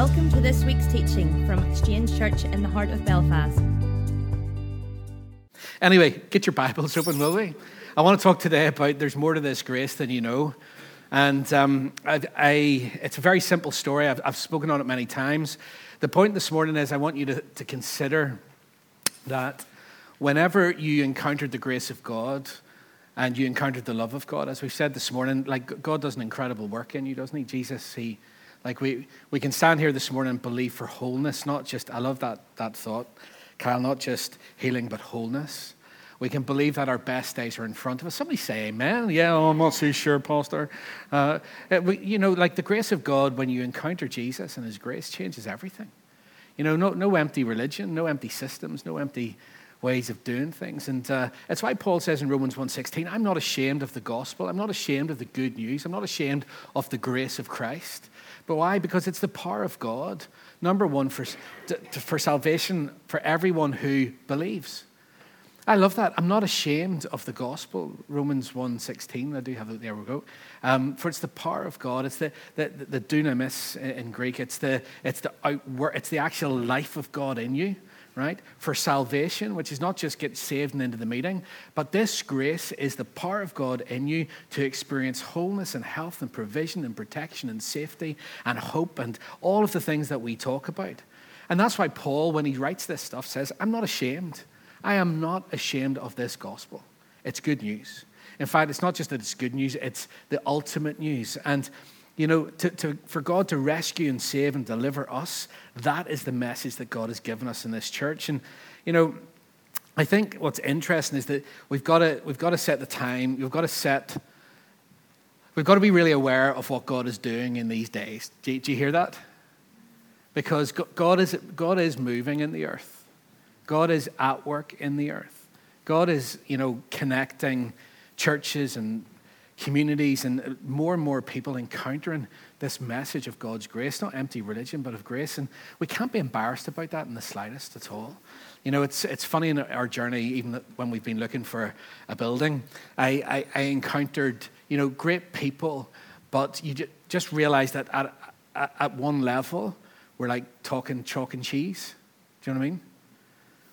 Welcome to this week's teaching from Exchange Church in the heart of Belfast. Anyway, get your Bibles open, will we? I want to talk today about there's more to this grace than you know. And um, I, I, it's a very simple story. I've, I've, spoken on it many times. The point this morning is I want you to, to consider that whenever you encountered the grace of God and you encountered the love of God, as we've said this morning, like God does an incredible work in you, doesn't He? Jesus, He like we, we can stand here this morning and believe for wholeness, not just, I love that, that thought, Kyle, not just healing, but wholeness. We can believe that our best days are in front of us. Somebody say amen. Yeah, oh, I'm not so sure, Pastor. Uh, we, you know, like the grace of God, when you encounter Jesus and His grace changes everything. You know, no, no empty religion, no empty systems, no empty ways of doing things. And uh, that's why Paul says in Romans 1.16, I'm not ashamed of the gospel. I'm not ashamed of the good news. I'm not ashamed of the grace of Christ. But why? Because it's the power of God, number one, for, for salvation for everyone who believes. I love that. I'm not ashamed of the gospel. Romans 1.16, I do have it, there we go. Um, for it's the power of God. It's the, the, the dunamis in Greek. It's the, it's, the outward, it's the actual life of God in you right? For salvation, which is not just get saved and into the meeting, but this grace is the power of God in you to experience wholeness and health and provision and protection and safety and hope and all of the things that we talk about. And that's why Paul, when he writes this stuff, says, I'm not ashamed. I am not ashamed of this gospel. It's good news. In fact, it's not just that it's good news, it's the ultimate news. And you know, to, to, for God to rescue and save and deliver us, that is the message that God has given us in this church. And, you know, I think what's interesting is that we've got to, we've got to set the time, we've got to set, we've got to be really aware of what God is doing in these days. Do you, do you hear that? Because God is, God is moving in the earth. God is at work in the earth. God is, you know, connecting churches and communities and uh, more and more people encountering this message of God's grace, not empty religion, but of grace. And we can't be embarrassed about that in the slightest at all. You know, it's, it's funny in our journey, even when we've been looking for a building, I, I, I encountered, you know, great people, but you just realize that at, at, at one level, we're like talking chalk and cheese. Do you know what I mean?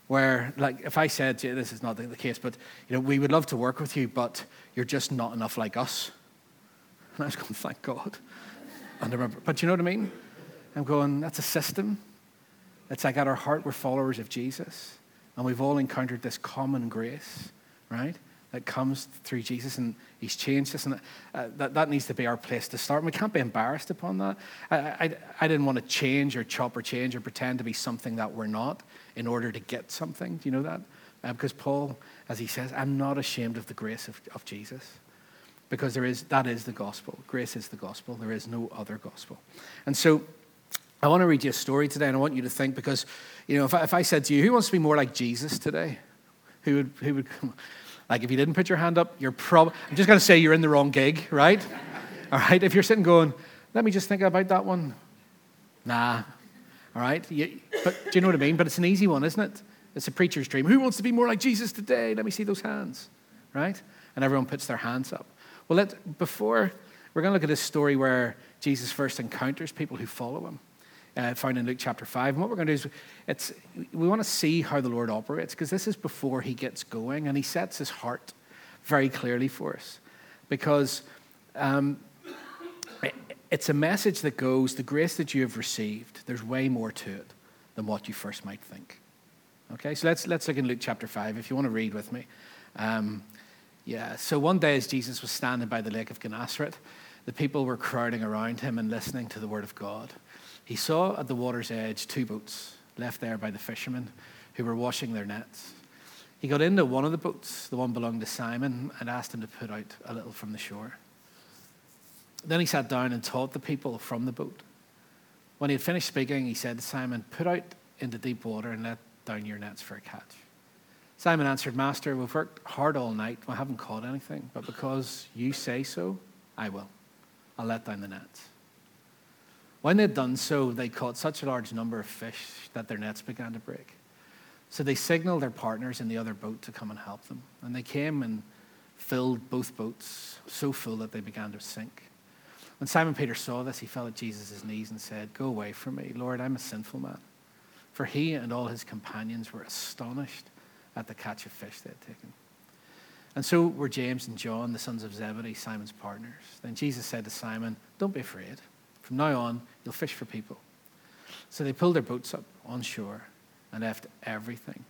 Where like if i said yeah, this is not the, the, case but you know we would love to work with you but you're just not enough like us. And i was going thank god. And I remember, but you know what i mean? I'm going that's a system. It's like at our heart we're followers of jesus and we've all encountered this common grace right that comes through jesus and he's changed us and uh, that, that needs to be our place to start and we can't be embarrassed upon that. I, I, I didn't want to change or chop or change or pretend to be something that we're not in order to get something. Do you know that? Uh, because Paul, as he says, I'm not ashamed of the grace of, of Jesus. Because there is, that is the gospel. Grace is the gospel. There is no other gospel. And so I want to read you a story today, and I want you to think because, you know, if I, if I said to you, who wants to be more like Jesus today? Who would, who would come? Like, if you didn't put your hand up, you're probably, I'm just going to say you're in the wrong gig, right? All right? If you're sitting going, let me just think about that one. Nah, all right? You, but do you know what I mean? But it's an easy one, isn't it? It's a preacher's dream. Who wants to be more like Jesus today? Let me see those hands, right? And everyone puts their hands up. Well, let, before, we're going to look at this story where Jesus first encounters people who follow him, uh, found in Luke chapter 5. And what we're going to do is it's, we want to see how the Lord operates because this is before he gets going and he sets his heart very clearly for us. Because um, it's a message that goes the grace that you have received, there's way more to it than what you first might think. Okay, so let's, let's look in Luke chapter 5 if you want to read with me. Um, yeah, so one day as Jesus was standing by the lake of Gennesaret, the people were crowding around him and listening to the word of God. He saw at the water's edge two boats left there by the fishermen who were washing their nets. He got into one of the boats, the one belonging to Simon, and asked him to put out a little from the shore. Then he sat down and taught the people from the boat. When he had finished speaking, he said to Simon, Put out into deep water and let down your nets for a catch. Simon answered, Master, we've worked hard all night. We haven't caught anything, but because you say so, I will. I'll let down the nets. When they'd done so, they caught such a large number of fish that their nets began to break. So they signaled their partners in the other boat to come and help them. And they came and filled both boats so full that they began to sink. When Simon Peter saw this, he fell at Jesus' knees and said, Go away from me, Lord, I'm a sinful man. For he and all his companions were astonished at the catch of fish they had taken. And so were James and John, the sons of Zebedee, Simon's partners. Then Jesus said to Simon, Don't be afraid. From now on, you'll fish for people. So they pulled their boats up on shore and left everything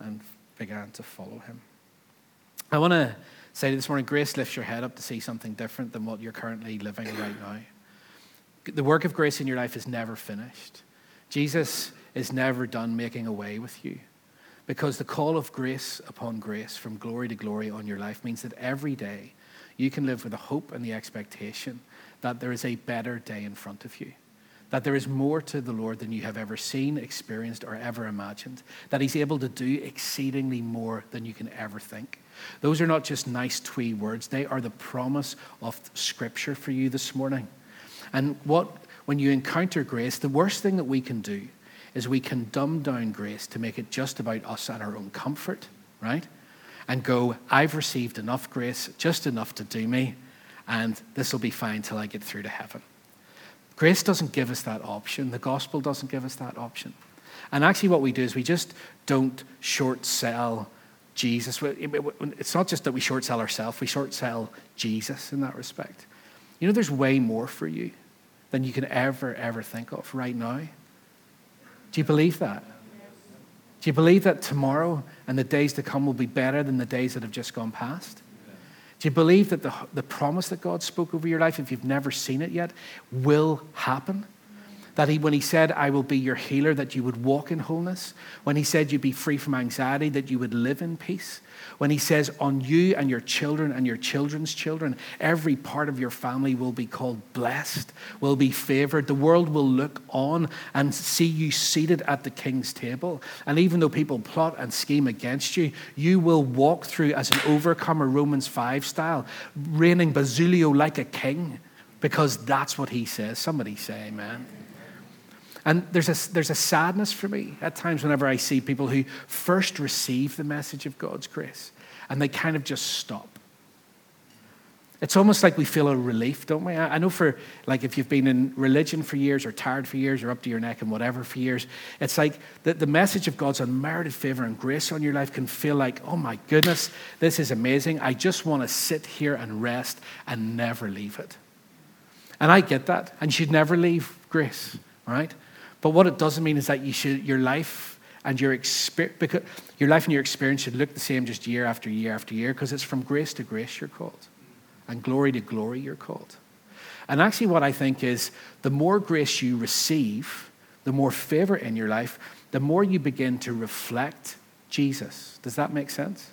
and began to follow him. I want to say this morning grace lifts your head up to see something different than what you're currently living right now. The work of grace in your life is never finished. Jesus is never done making a way with you. Because the call of grace upon grace, from glory to glory on your life, means that every day you can live with the hope and the expectation that there is a better day in front of you that there is more to the Lord than you have ever seen, experienced, or ever imagined, that He's able to do exceedingly more than you can ever think. Those are not just nice twee words, they are the promise of Scripture for you this morning. And what, when you encounter grace, the worst thing that we can do is we can dumb down grace to make it just about us and our own comfort, right? And go, I've received enough grace, just enough to do me, and this will be fine till I get through to heaven. Grace doesn't give us that option. The gospel doesn't give us that option. And actually, what we do is we just don't short sell Jesus. It's not just that we short sell ourselves, we short sell Jesus in that respect. You know, there's way more for you than you can ever, ever think of right now. Do you believe that? Do you believe that tomorrow and the days to come will be better than the days that have just gone past? Do you believe that the, the promise that God spoke over your life, if you've never seen it yet, will happen? That he, when he said, I will be your healer, that you would walk in wholeness. When he said you'd be free from anxiety, that you would live in peace. When he says, on you and your children and your children's children, every part of your family will be called blessed, will be favored. The world will look on and see you seated at the king's table. And even though people plot and scheme against you, you will walk through as an overcomer, Romans 5 style, reigning basileuo like a king, because that's what he says. Somebody say, Amen. And there's a, there's a sadness for me at times whenever I see people who first receive the message of God's grace and they kind of just stop. It's almost like we feel a relief, don't we? I know for, like, if you've been in religion for years or tired for years or up to your neck and whatever for years, it's like the, the message of God's unmerited favor and grace on your life can feel like, oh my goodness, this is amazing. I just want to sit here and rest and never leave it. And I get that. And you should never leave grace, right? But what it doesn't mean is that you should, your life and your experience, because your life and your experience should look the same just year after year after year, because it's from grace to grace you're called, and glory to glory you're called. And actually, what I think is the more grace you receive, the more favor in your life, the more you begin to reflect Jesus. Does that make sense?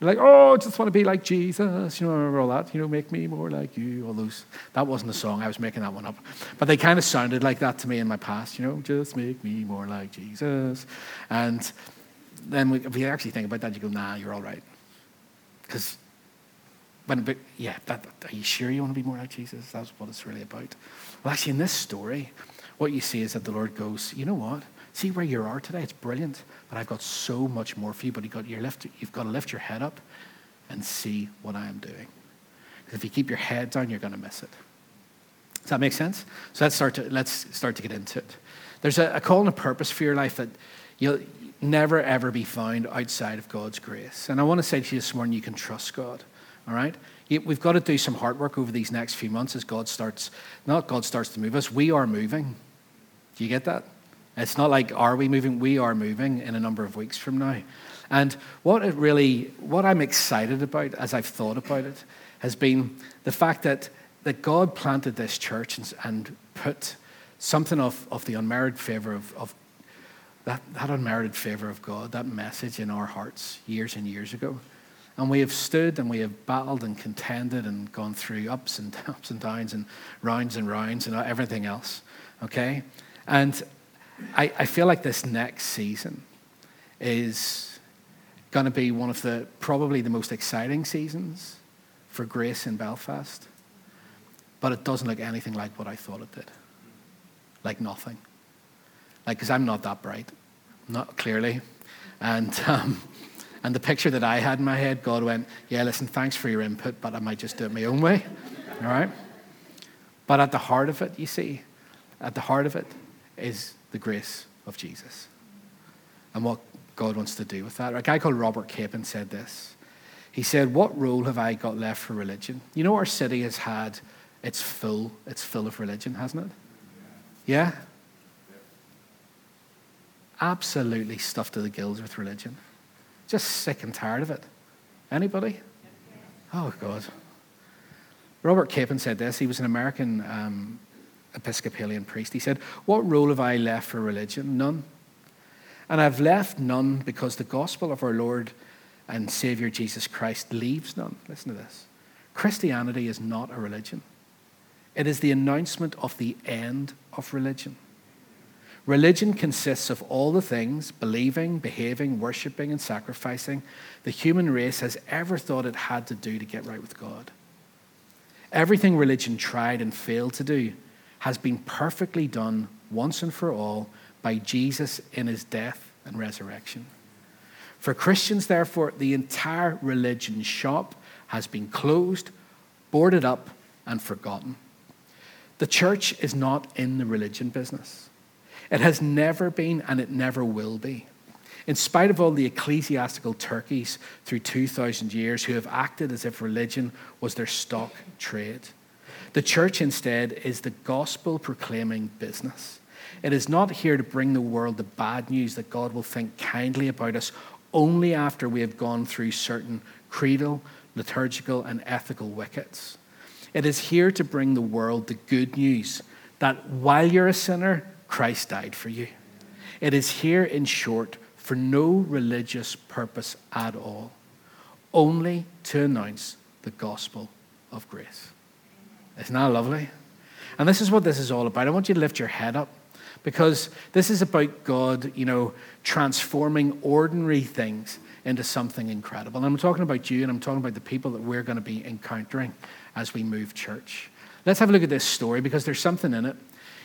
You're like, oh, I just want to be like Jesus. You know, remember all that? You know, make me more like you. All those. That wasn't a song. I was making that one up. But they kind of sounded like that to me in my past. You know, just make me more like Jesus. And then we, if you actually think about that, you go, nah, you're all right. Because when, but yeah, that, are you sure you want to be more like Jesus? That's what it's really about. Well, actually, in this story, what you see is that the Lord goes, you know what? See where you are today? It's brilliant, but I've got so much more for you. But you've got, you're lift, you've got to lift your head up and see what I am doing. If you keep your head down, you're going to miss it. Does that make sense? So let's start to, let's start to get into it. There's a, a call and a purpose for your life that you'll never, ever be found outside of God's grace. And I want to say to you this morning, you can trust God, all right? We've got to do some hard work over these next few months as God starts, not God starts to move us, we are moving. Do you get that? It's not like, are we moving? We are moving in a number of weeks from now. And what it really, what I'm excited about as I've thought about it, has been the fact that, that God planted this church and, and put something of, of the unmerited favor of, of that, that unmerited favor of God, that message in our hearts years and years ago. And we have stood and we have battled and contended and gone through ups and ups and downs and rounds and rounds and everything else. Okay? And I, I feel like this next season is going to be one of the probably the most exciting seasons for Grace in Belfast. But it doesn't look anything like what I thought it did. Like nothing. Like, because I'm not that bright, not clearly. And, um, and the picture that I had in my head, God went, Yeah, listen, thanks for your input, but I might just do it my own way. All right? But at the heart of it, you see, at the heart of it is the grace of Jesus and what God wants to do with that. A guy called Robert Capon said this. He said, What role have I got left for religion? You know, our city has had, it's full, it's full of religion, hasn't it? Yeah? Absolutely stuffed to the gills with religion. Just sick and tired of it. Anybody? Oh, God. Robert Capon said this. He was an American um, Episcopalian priest. He said, What role have I left for religion? None. And I've left none because the gospel of our Lord and Savior Jesus Christ leaves none. Listen to this Christianity is not a religion, it is the announcement of the end of religion. Religion consists of all the things believing, behaving, worshipping, and sacrificing the human race has ever thought it had to do to get right with God. Everything religion tried and failed to do has been perfectly done once and for all by Jesus in his death and resurrection. For Christians, therefore, the entire religion shop has been closed, boarded up, and forgotten. The church is not in the religion business. It has never been, and it never will be. In spite of all the ecclesiastical turkeys through 2,000 years who have acted as if religion was their stock trade, the church instead is the gospel proclaiming business. It is not here to bring the world the bad news that God will think kindly about us only after we have gone through certain creedal, liturgical, and ethical wickets. It is here to bring the world the good news that while you're a sinner, Christ died for you. It is here, in short, for no religious purpose at all, only to announce the gospel of grace. Isn't that lovely? And this is what this is all about. I want you to lift your head up because this is about God, you know, transforming ordinary things into something incredible. And I'm talking about you and I'm talking about the people that we're going to be encountering as we move church. Let's have a look at this story because there's something in it.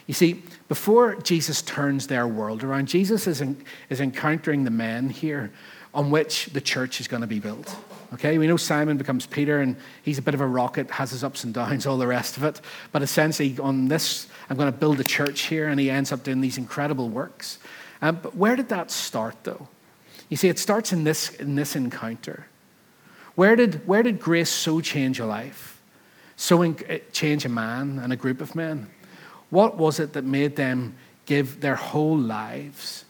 You see, before Jesus turns their world around, Jesus is, in, is encountering the men here on which the church is going to be built. Okay, we know Simon becomes Peter, and he's a bit of a rocket, has his ups and downs, all the rest of it. But essentially, on this, I'm going to build a church here, and he ends up doing these incredible works. Um, but where did that start, though? You see, it starts in this, in this encounter. Where did, where did grace so change a life, so in, change a man and a group of men? What was it that made them give their whole lives,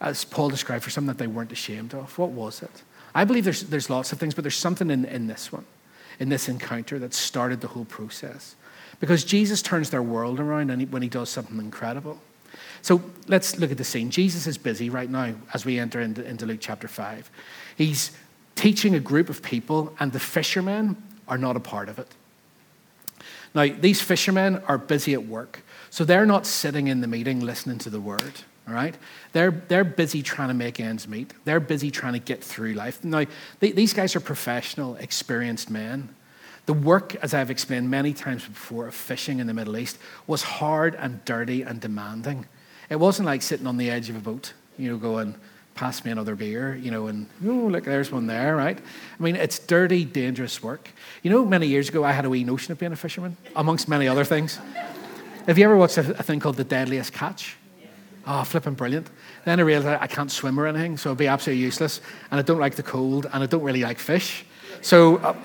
as Paul described, for something that they weren't ashamed of? What was it? I believe there's, there's lots of things, but there's something in, in this one, in this encounter, that started the whole process. Because Jesus turns their world around and he, when he does something incredible. So let's look at the scene. Jesus is busy right now as we enter into, into Luke chapter 5. He's teaching a group of people, and the fishermen are not a part of it. Now, these fishermen are busy at work, so they're not sitting in the meeting listening to the word all right? They're, they're busy trying to make ends meet. They're busy trying to get through life. Now, they, these guys are professional, experienced men. The work, as I've explained many times before, of fishing in the Middle East was hard and dirty and demanding. It wasn't like sitting on the edge of a boat, you know, going, pass me another beer, you know, and, oh, look, there's one there, right? I mean, it's dirty, dangerous work. You know, many years ago, I had a wee notion of being a fisherman, amongst many other things. Have you ever watched a, a thing called The Deadliest Catch? Oh, flipping brilliant. Then I realized I can't swim or anything, so it'd be absolutely useless. And I don't like the cold, and I don't really like fish. So uh,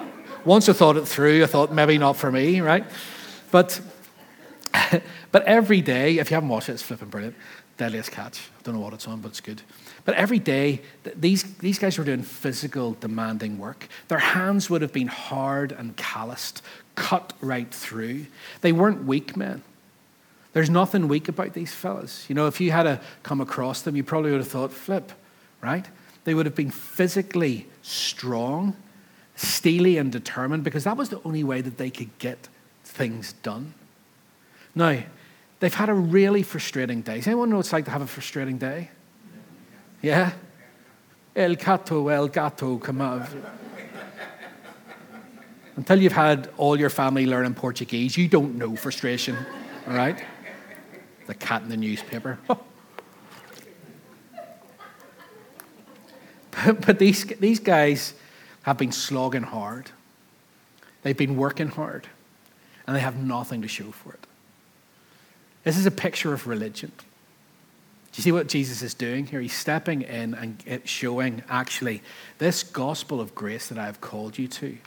once I thought it through, I thought maybe not for me, right? But, but every day, if you haven't watched it, it's flipping brilliant. Deadliest Catch. I don't know what it's on, but it's good. But every day, these, these guys were doing physical, demanding work. Their hands would have been hard and calloused, cut right through. They weren't weak men. There's nothing weak about these fellas. You know, if you had to come across them, you probably would have thought, flip, right? They would have been physically strong, steely, and determined because that was the only way that they could get things done. Now, they've had a really frustrating day. Does anyone know what it's like to have a frustrating day? Yeah? El gato, el gato, come on. Until you've had all your family learning Portuguese, you don't know frustration, all right? The cat in the newspaper. but, but these, these guys have been slogging hard. They've been working hard. and they have nothing to show for it. This is a picture of religion. Do you see what Jesus is doing here? He's stepping in and showing actually this gospel of grace that I have called you to.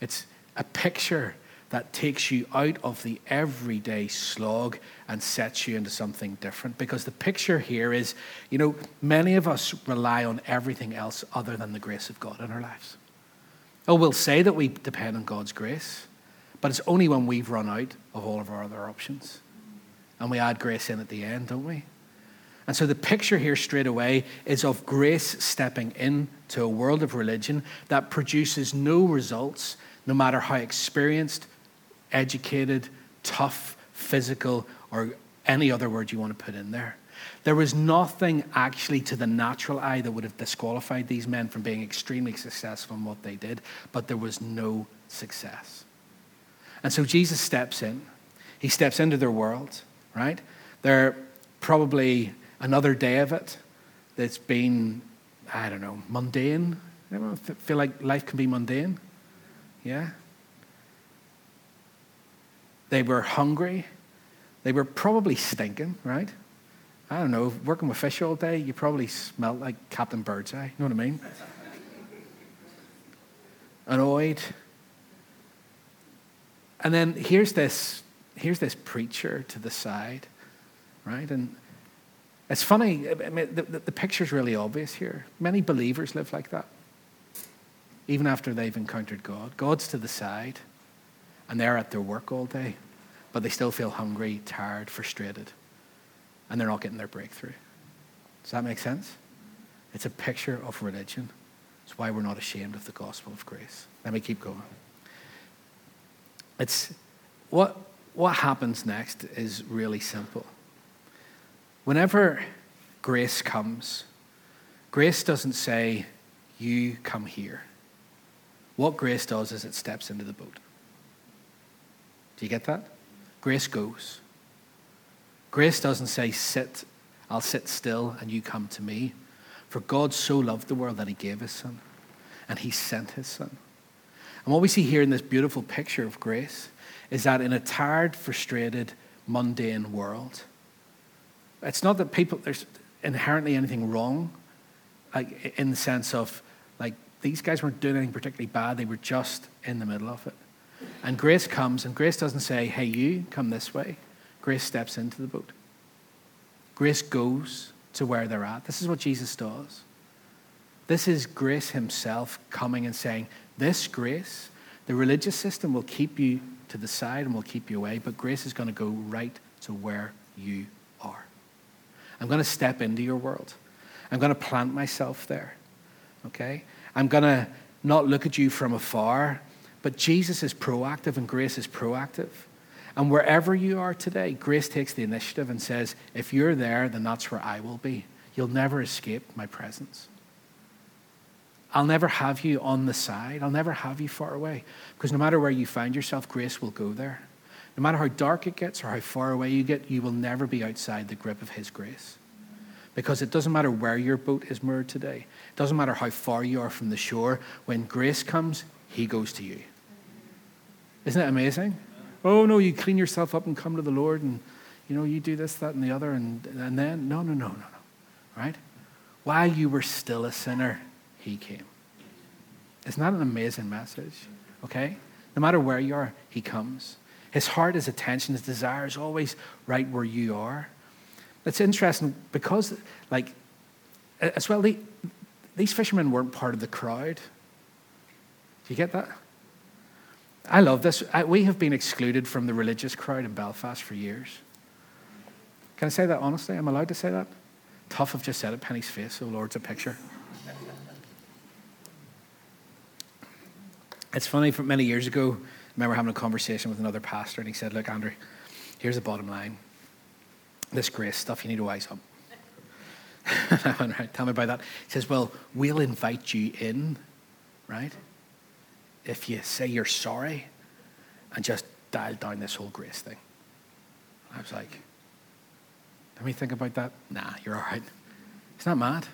It's a picture that takes you out of the everyday slog and sets you into something different. Because the picture here is, you know, many of us rely on everything else other than the grace of God in our lives. Oh, we'll say that we depend on God's grace, but it's only when we've run out of all of our other options. And we add grace in at the end, don't we? And so the picture here straight away is of grace stepping into a world of religion that produces no results, no matter how experienced, educated, tough, physical, or any other word you want to put in there. There was nothing actually to the natural eye that would have disqualified these men from being extremely successful in what they did, but there was no success. And so Jesus steps in. He steps into their world, right? They're probably another day of it that's been, I don't know, mundane. Don't feel like life can be mundane. Yeah? They were hungry. They were probably stinking, right? I don't know, working with fish all day, you probably smelled like Captain Birdseye. Eh? You know what I mean? Annoyed. And then here's this, here's this preacher to the side, right? And it's funny, I mean, the, the, the picture's really obvious here. Many believers live like that, even after they've encountered God. God's to the side, and they're at their work all day but they still feel hungry, tired, frustrated, and they're not getting their breakthrough. Does that make sense? It's a picture of religion. It's why we're not ashamed of the gospel of grace. Let me keep going. It's what, what happens next is really simple. Whenever grace comes, grace doesn't say, You come here. What grace does is it steps into the boat. Do you get that? Grace goes. Grace doesn't say, Sit, I'll sit still and you come to me. For God so loved the world that he gave his son, and he sent his son. And what we see here in this beautiful picture of grace is that in a tired, frustrated, mundane world, it's not that people, there's inherently anything wrong, like in the sense of, like, these guys weren't doing anything particularly bad, they were just in the middle of it. And grace comes, and grace doesn't say, hey, you, come this way. Grace steps into the boat. Grace goes to where they're at. This is what Jesus does. This is grace himself coming and saying, This grace, the religious system will keep you to the side and will keep you away, but grace is going to go right to where you are. I'm going to step into your world. I'm going to plant myself there. Okay? I'm going to not look at you from afar but Jesus is proactive and grace is proactive. And wherever you are today, grace takes the initiative and says, if you're there, then that's where I will be. You'll never escape my presence. I'll never have you on the side. I'll never have you far away. Because no matter where you find yourself, grace will go there. No matter how dark it gets or how far away you get, you will never be outside the grip of His grace. Because it doesn't matter where your boat is moored today, it doesn't matter how far you are from the shore, when grace comes, he goes to you. Isn't it amazing? Oh, no, you clean yourself up and come to the Lord and, you know, you do this, that, and the other, and, and then, no, no, no, no, no. Right? While you were still a sinner, he came. Isn't that an amazing message? Okay? No matter where you are, he comes. His heart, his attention, his desire is always right where you are. It's interesting because, like, as well, these fishermen weren't part of the crowd. You get that? I love this. We have been excluded from the religious crowd in Belfast for years. Can I say that honestly? I'm allowed to say that? Tough, I've just said it. Penny's face. Oh, Lord, it's a picture. It's funny, from many years ago, I remember having a conversation with another pastor, and he said, Look, Andrew, here's the bottom line. This grace stuff, you need to wise up. I went, right, tell me about that. He says, Well, we'll invite you in, right? If you say you're sorry and just dial down this whole grace thing. I was like, let me think about that. Nah, you're all right. It's not mad.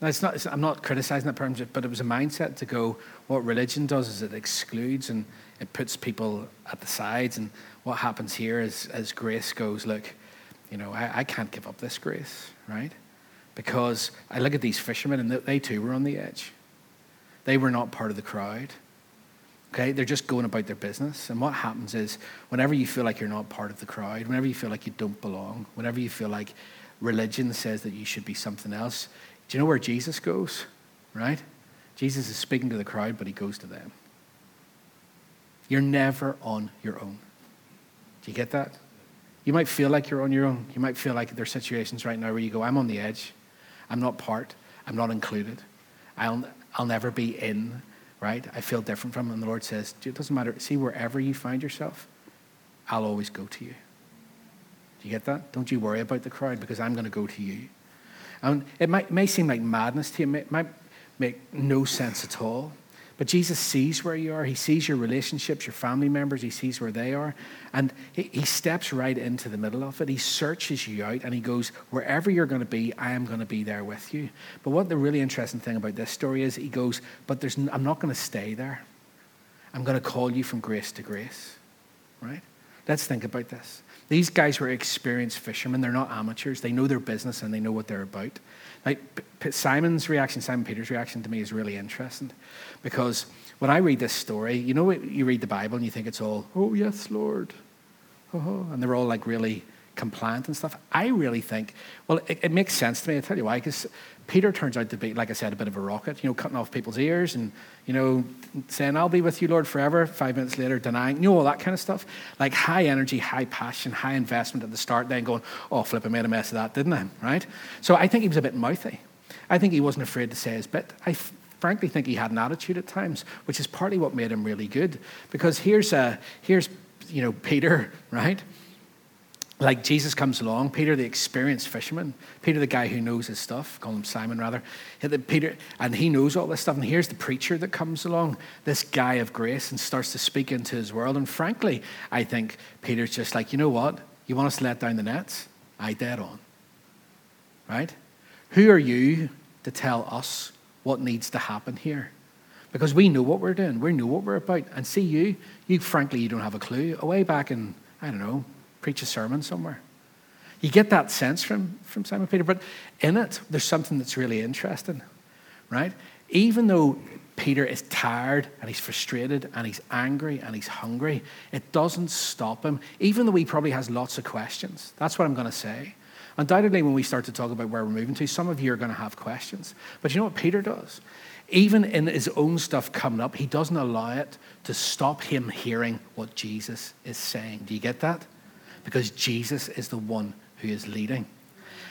Now, it's not, it's, I'm not criticizing that person, but it was a mindset to go, what religion does is it excludes and it puts people at the sides. And what happens here is, as grace goes, look, you know, I, I can't give up this grace, right? Because I look at these fishermen and they too were on the edge. They were not part of the crowd. Okay, they're just going about their business. And what happens is, whenever you feel like you're not part of the crowd, whenever you feel like you don't belong, whenever you feel like religion says that you should be something else, do you know where Jesus goes? Right? Jesus is speaking to the crowd, but he goes to them. You're never on your own. Do you get that? You might feel like you're on your own. You might feel like there are situations right now where you go, I'm on the edge. I'm not part. I'm not included. I'll, I'll never be in, right? I feel different from him. And the Lord says, it doesn't matter. See, wherever you find yourself, I'll always go to you. Do you get that? Don't you worry about the crowd because I'm going to go to you. And it might, may seem like madness to you. It might make no sense at all. But Jesus sees where you are. He sees your relationships, your family members. He sees where they are. And he, he steps right into the middle of it. He searches you out and he goes, Wherever you're going to be, I am going to be there with you. But what the really interesting thing about this story is, he goes, But there's, I'm not going to stay there. I'm going to call you from grace to grace. Right? Let's think about this. These guys were experienced fishermen. They're not amateurs. They know their business and they know what they're about. Like Simon's reaction, Simon Peter's reaction to me is really interesting because when I read this story, you know, you read the Bible and you think it's all, oh, yes, Lord. Oh, and they're all like really compliant and stuff. I really think, well, it, it makes sense to me. I'll tell you why, because Peter turns out to be, like I said, a bit of a rocket, you know, cutting off people's ears and, you know, saying, I'll be with you, Lord, forever. Five minutes later, denying, you know, all that kind of stuff. Like high energy, high passion, high investment at the start, then going, oh, flip, I made a mess of that, didn't I? Right? So I think he was a bit mouthy. I think he wasn't afraid to say his bit. I f- frankly think he had an attitude at times, which is partly what made him really good. Because here's, a, here's you know, Peter, right? Like Jesus comes along, Peter, the experienced fisherman, Peter, the guy who knows his stuff, call him Simon rather, Peter, and he knows all this stuff. And here's the preacher that comes along, this guy of grace, and starts to speak into his world. And frankly, Aye think Peter's just like, you know what? You want us to let down the nets? I dead on. Right? Who are you to tell us what needs to happen here? Because we know what we're doing, we know what we're about. And see you, you frankly, you don't have a clue. Away back in, I don't know, preach a sermon somewhere. You get that sense from, from Simon Peter, but in it, there's something that's really interesting, right? Even though Peter is tired and he's frustrated and he's angry and he's hungry, it doesn't stop him, even though he probably has lots of questions. That's what I'm going to say. Undoubtedly, when we start to talk about where we're moving to, some of you are going to have questions. But you know what Peter does? Even in his own stuff coming up, he doesn't allow it to stop him hearing what Jesus is saying. Do you get that? Because Jesus is the one who is leading.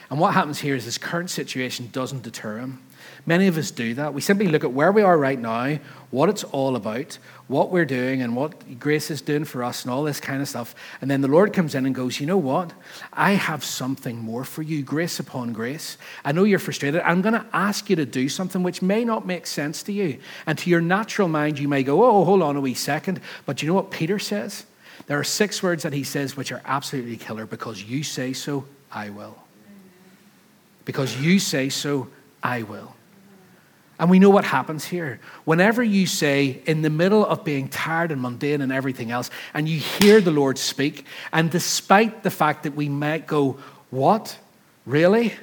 And what happens here is this current situation doesn't deter him. Many of us do that. We simply look at where we are right now, what it's all about, what we're doing, and what grace is doing for us, and all this kind of stuff. And then the Lord comes in and goes, You know what? I have something more for you, grace upon grace. I know you're frustrated. I'm going to ask you to do something which may not make sense to you. And to your natural mind, you may go, Oh, hold on a wee second. But you know what Peter says? There are six words that he says which are absolutely killer because you say so, I will. Because you say so, I will. And we know what happens here. Whenever you say, in the middle of being tired and mundane and everything else, and you hear the Lord speak, and despite the fact that we might go, What? Really?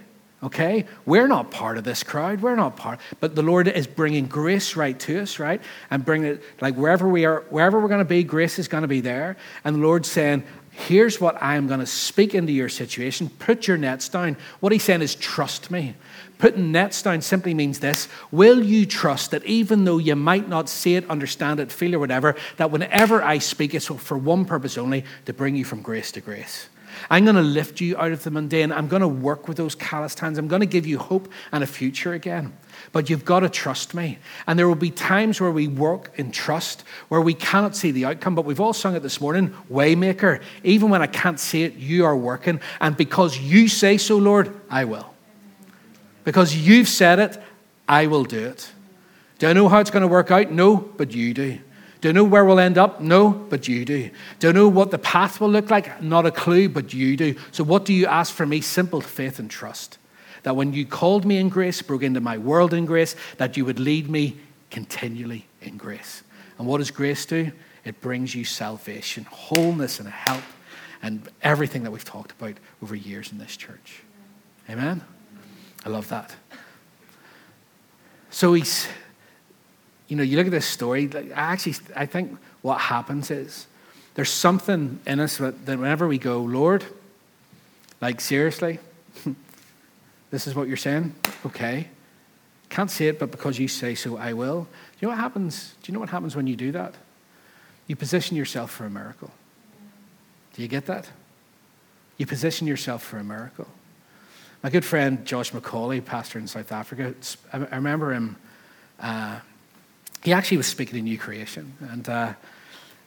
Okay? We're not part of this crowd. We're not part. But the Lord is bringing grace right to us, right? And bringing it, like wherever we are, wherever we're going to be, grace is going to be there. And the Lord's saying, here's what I am going to speak into your situation. Put your nets down. What he's saying is, trust me. Putting nets down simply means this Will you trust that even though you might not see it, understand it, feel it, whatever, that whenever I speak, it's for one purpose only to bring you from grace to grace? I'm going to lift you out of the mundane. I'm going to work with those calloused hands. I'm going to give you hope and a future again. But you've got to trust me. And there will be times where we work in trust, where we cannot see the outcome. But we've all sung it this morning Waymaker. Even when I can't see it, you are working. And because you say so, Lord, I will. Because you've said it, I will do it. Do I know how it's going to work out? No, but you do. Do you know where we'll end up? No, but you do. Do you know what the path will look like? Not a clue, but you do. So, what do you ask from me? Simple faith and trust. that when you called me in grace, broke into my world in grace, that you would lead me continually in grace. And what does grace do? It brings you salvation, wholeness, and help, and everything that we've talked about over years in this church. Amen? I love that. So he's, you know, you look at this story, I actually, I think what happens is there's something in us that, that whenever we go, Lord, like seriously, this is what you're saying? Okay. Can't say it, but because you say so, I will. Do you know what happens? Do you know what happens when you do that? You position yourself for a miracle. Do you get that? You position yourself for a miracle. My good friend Josh McCauley, pastor in South Africa, I remember him. Uh, he actually was speaking in New Creation, and uh,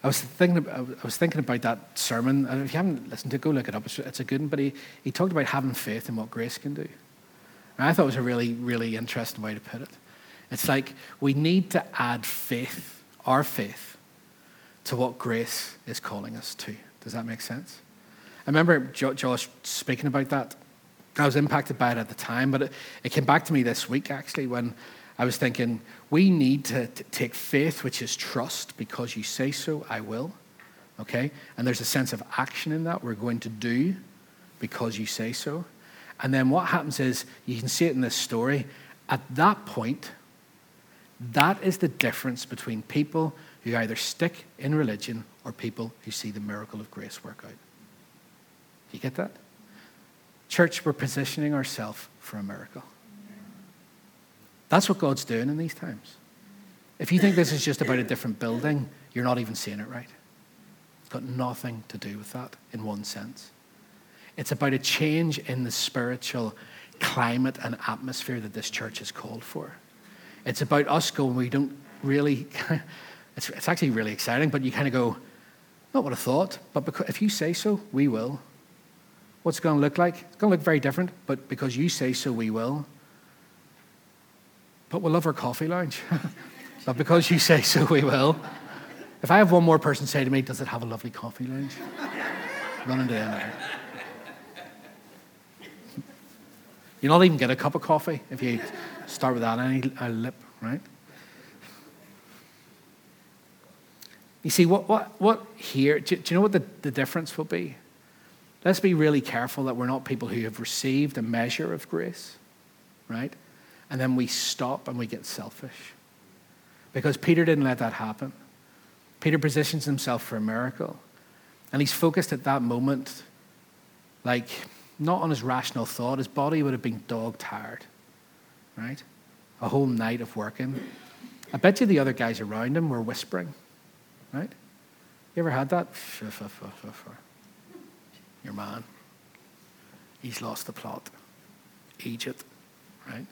I was thinking. I was thinking about that sermon. And if you haven't listened to it, go look it up. It's, it's a good one. But he, he talked about having faith in what grace can do. And I thought it was a really, really interesting way to put it. It's like we need to add faith, our faith, to what grace is calling us to. Does that make sense? I remember Josh speaking about that. I was impacted by it at the time, but it, it came back to me this week actually when I was thinking, we need to, take faith, which is trust, because you say so, I will. Okay? And there's a sense of action in that we're going to do because you say so. And then what happens is, you can see it in this story, at that point, that is the difference between people who either stick in religion or people who see the miracle of grace work out. You get that? Church, we're positioning ourselves for a miracle. That's what God's doing in these times. If you think this is just about a different building, you're not even seeing it right. It's got nothing to do with that in one sense. It's about a change in the spiritual climate and atmosphere that this church is called for. It's about us going, we don't really, it's, it's actually really exciting, but you kind of go, not what I thought, but because, if you say so, we will. What's it going to look like? It's going to look very different, but because you say so, we will. But we'll love our coffee lounge. but because you say so, we will. If I have one more person say to me, Does it have a lovely coffee lounge? Run into them. You'll not even get a cup of coffee if you start without any a lip, right? You see, what, what, what here, do, do you know what the, the difference will be? Let's be really careful that we're not people who have received a measure of grace, right? And then we stop and we get selfish. Because Peter didn't let that happen. Peter positions himself for a miracle. And he's focused at that moment, like, not on his rational thought. His body would have been dog tired, right? A whole night of working. I bet you the other guys around him were whispering right? You ever had that? Your man. He's lost the plot. Egypt, right?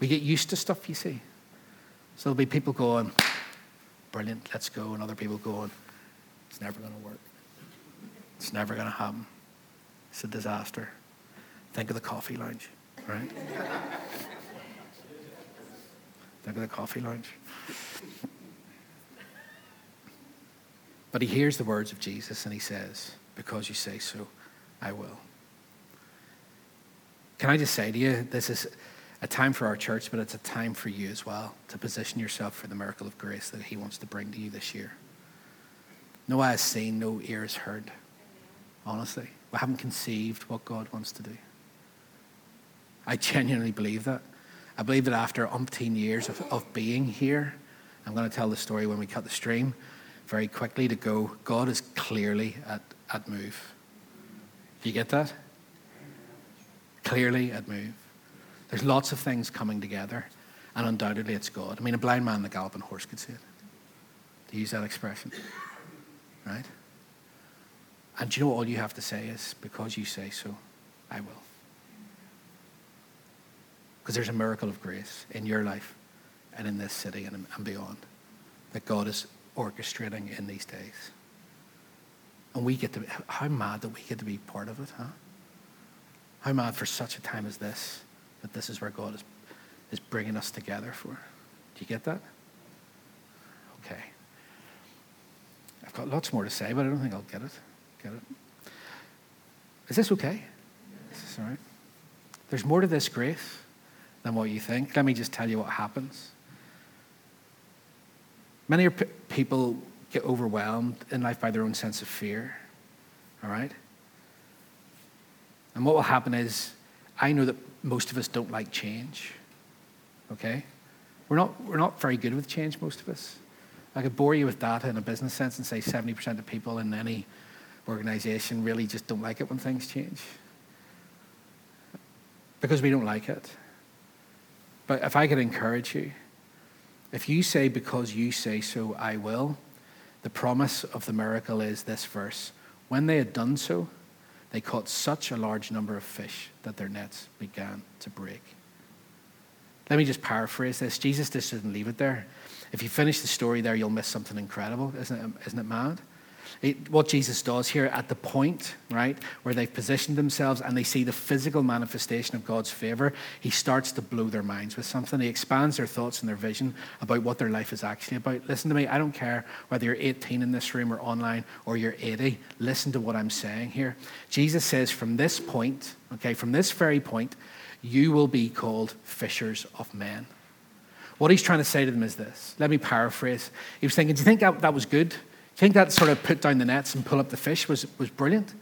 We get used to stuff, you see. So there'll be people going, brilliant, let's go, and other people going, it's never going to work. It's never going to happen. It's a disaster. Think of the coffee lounge, right? Think of the coffee lounge. But he hears the words of Jesus and he says, Because you say so, I will. Can I just say to you, this is a time for our church, but it's a time for you as well to position yourself for the miracle of grace that he wants to bring to you this year. No eye has seen, no ear has heard. Honestly, we haven't conceived what God wants to do. I genuinely believe that. I believe that after umpteen years of, of being here, I'm going to tell the story when we cut the stream very quickly to go, God is clearly at, at move. Do you get that? Clearly at move. There's lots of things coming together, and undoubtedly it's God. I mean, a blind man and a galloping horse could see it. To use that expression. Right? And do you know all you have to say is, because you say so, I will. Because there's a miracle of grace in your life and in this city and, and beyond that God is orchestrating in these days. And we get to, how mad that we get to be part of it, huh? How mad for such a time as this, that this is where God is, is bringing us together for. Do you get that? Okay. I've got lots more to say, but I don't think I'll get it. Get it? Is this okay? Is this all right? There's more to this grace than what you think. Let me just tell you what happens. Many people get overwhelmed in life by their own sense of fear. All right? And what will happen is, I know that most of us don't like change. Okay? We're not, we're not very good with change, most of us. I could bore you with data in a business sense and say 70% of people in any organization really just don't like it when things change. Because we don't like it. But if I could encourage you, if you say, because you say so, I will, the promise of the miracle is this verse. When they had done so, they caught such a large number of fish that their nets began to break. Let me just paraphrase this. Jesus just didn't leave it there. If you finish the story there, you'll miss something incredible. Isn't it, isn't it mad? What Jesus does here at the point, right, where they've positioned themselves and they see the physical manifestation of God's favor, he starts to blow their minds with something. He expands their thoughts and their vision about what their life is actually about. Listen to me, I don't care whether you're 18 in this room or online or you're 80. Listen to what I'm saying here. Jesus says, from this point, okay, from this very point, you will be called fishers of men. What he's trying to say to them is this. Let me paraphrase. He was thinking, Do you think that, that was good? You think that sort of put down the nets and pull up the fish was, was brilliant?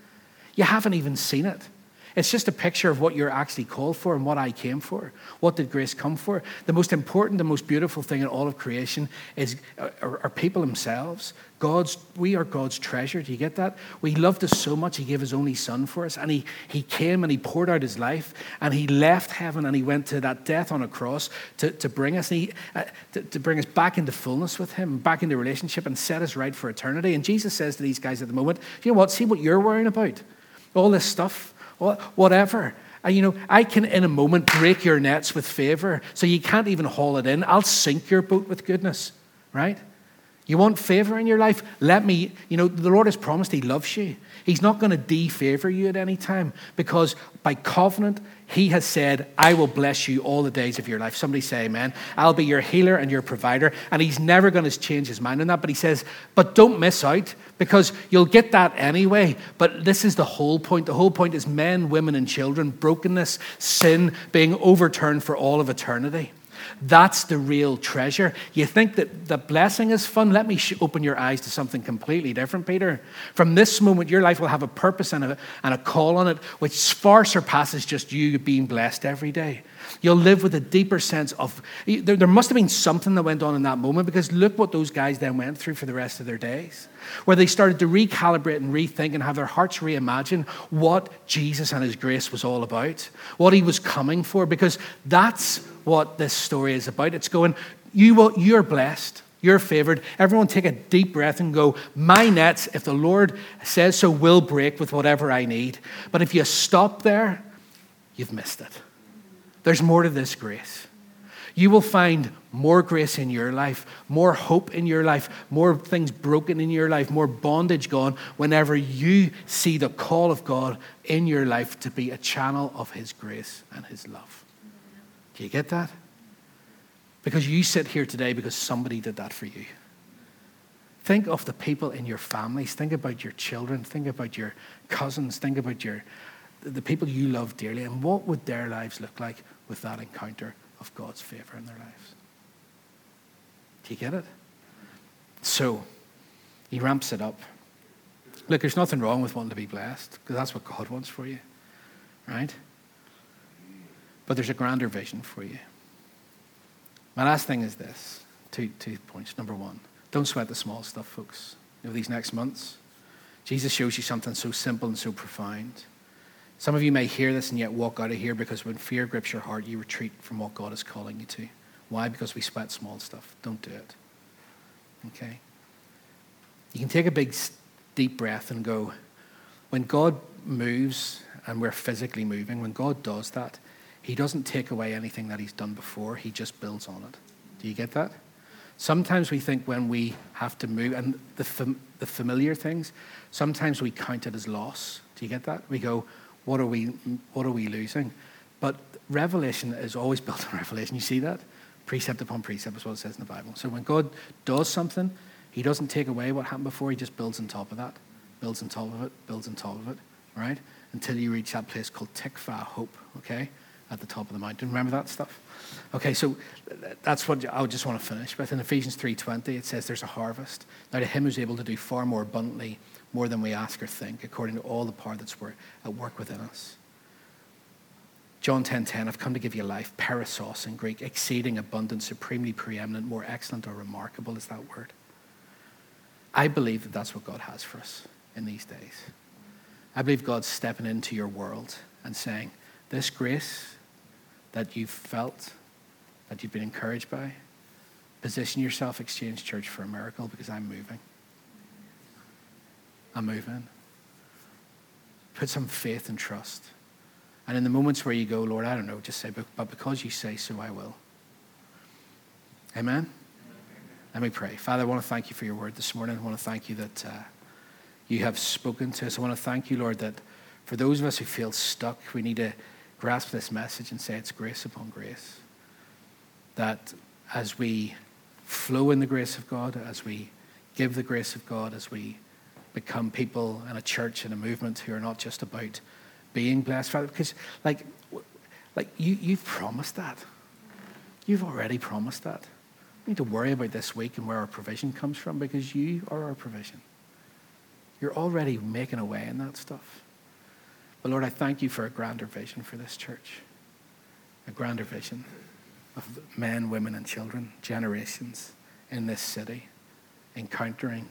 You haven't even seen it. It's just a picture of what you're actually called for and what I came for. What did grace come for? The most important, the most beautiful thing in all of creation is are, are people themselves. God's, we are God's treasure. Do you get that? We loved us so much, He gave His only Son for us, and He, he came and He poured out His life, and He left heaven and He went to that death on a cross to, to bring us, he, uh, to, to bring us back into fullness with Him, back into relationship, and set us right for eternity. And Jesus says to these guys at the moment, you know what? See what you're worrying about. All this stuff whatever. And, you know, I can in a moment break your nets with favor so you can't even haul it in. I'll sink your boat with goodness, right? You want favor in your life? Let me, you know, the Lord has promised He loves you. He's not going to defavor you at any time because by covenant, He has said, I will bless you all the days of your life. Somebody say, Amen. I'll be your healer and your provider. And He's never going to change His mind on that. But He says, But don't miss out because you'll get that anyway. But this is the whole point. The whole point is men, women, and children, brokenness, sin being overturned for all of eternity. That's the real treasure. You think that the blessing is fun? Let me open your eyes to something completely different, Peter. From this moment, your life will have a purpose and a, and a call on it which far surpasses just you being blessed every day. You'll live with a deeper sense of. There, there must have been something that went on in that moment because look what those guys then went through for the rest of their days, where they started to recalibrate and rethink and have their hearts reimagine what Jesus and his grace was all about, what he was coming for, because that's what this story is about. It's going, you will, you're blessed. You're favored. Everyone take a deep breath and go, My nets, if the Lord says so, will break with whatever I need. But if you stop there, you've missed it. There's more to this grace. You will find more grace in your life, more hope in your life, more things broken in your life, more bondage gone whenever you see the call of God in your life to be a channel of His grace and His love. Do you get that? Because you sit here today because somebody did that for you. Think of the people in your families. Think about your children. Think about your cousins. Think about your, the people you love dearly. And what would their lives look like with that encounter of God's favor in their lives? Do you get it? So, he ramps it up. Look, there's nothing wrong with wanting to be blessed because that's what God wants for you, right? But there's a grander vision for you. My last thing is this two, two points. Number one, don't sweat the small stuff, folks. Know, these next months, Jesus shows you something so simple and so profound. Some of you may hear this and yet walk out of here because when fear grips your heart, you retreat from what God is calling you to. Why? Because we sweat small stuff. Don't do it. Okay? You can take a big, deep breath and go, when God moves and we're physically moving, when God does that, He doesn't take away anything that He's done before, He just builds on it. Do you get that? Sometimes we think when we have to move, and the, fam- the familiar things, sometimes we count it as loss. Do you get that? We go, what are we, what are we losing? But revelation is always built on revelation. You see that? Precept upon precept is what it says in the Bible. So when God does something, he doesn't take away what happened before, he just builds on top of that, builds on top of it, builds on top of it, right? Until you reach that place called tikva, hope, okay? at the top of the mountain. Remember that stuff? Okay, so that's what I just want to finish with. In Ephesians 3.20, it says there's a harvest. Now to him who's able to do far more abundantly, more than we ask or think, according to all the power that's at work within us. John 10.10, 10, 10, I've come to give you life, perissos in Greek, exceeding abundant, supremely preeminent, more excellent or remarkable is that word. I believe that that's what God has for us in these days. I believe God's stepping into your world and saying, this grace that you've felt, that you've been encouraged by, position yourself, Exchange Church, for a miracle because I'm moving. I'm moving. Put some faith and trust. And in the moments where you go, Lord, I don't know, just say, but because you say so, I will. Amen? Let me pray. Father, I want to thank you for your word this morning. I want to thank you that uh, you have spoken to us. I want to thank you, Lord, that for those of us who feel stuck, we need to grasp this message and say it's grace upon grace. That as we flow in the grace of God, as we give the grace of God, as we become people and a church and a movement who are not just about being blessed, Father, because like, like you, you've promised that. You've already promised that. We need to worry about this week and where our provision comes from because you are our provision. You're already making a way in that stuff. But Lord, I thank you for a grander vision for this church, a grander vision of men, women, and children, generations in this city, encountering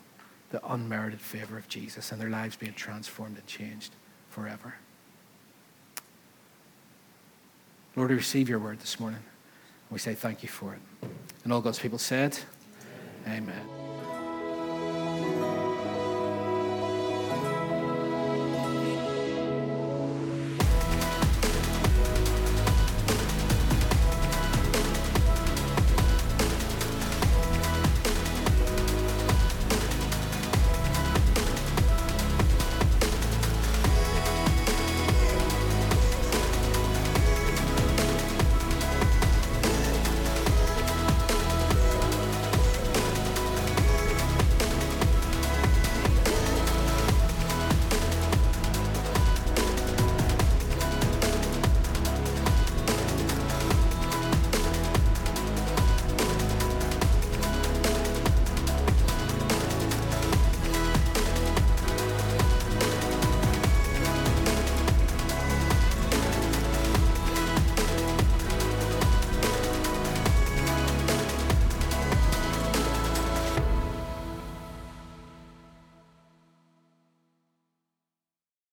the unmerited favor of Jesus and their lives being transformed and changed forever. Lord, we receive your word this morning. We say thank you for it. And all God's people said, Amen. Amen.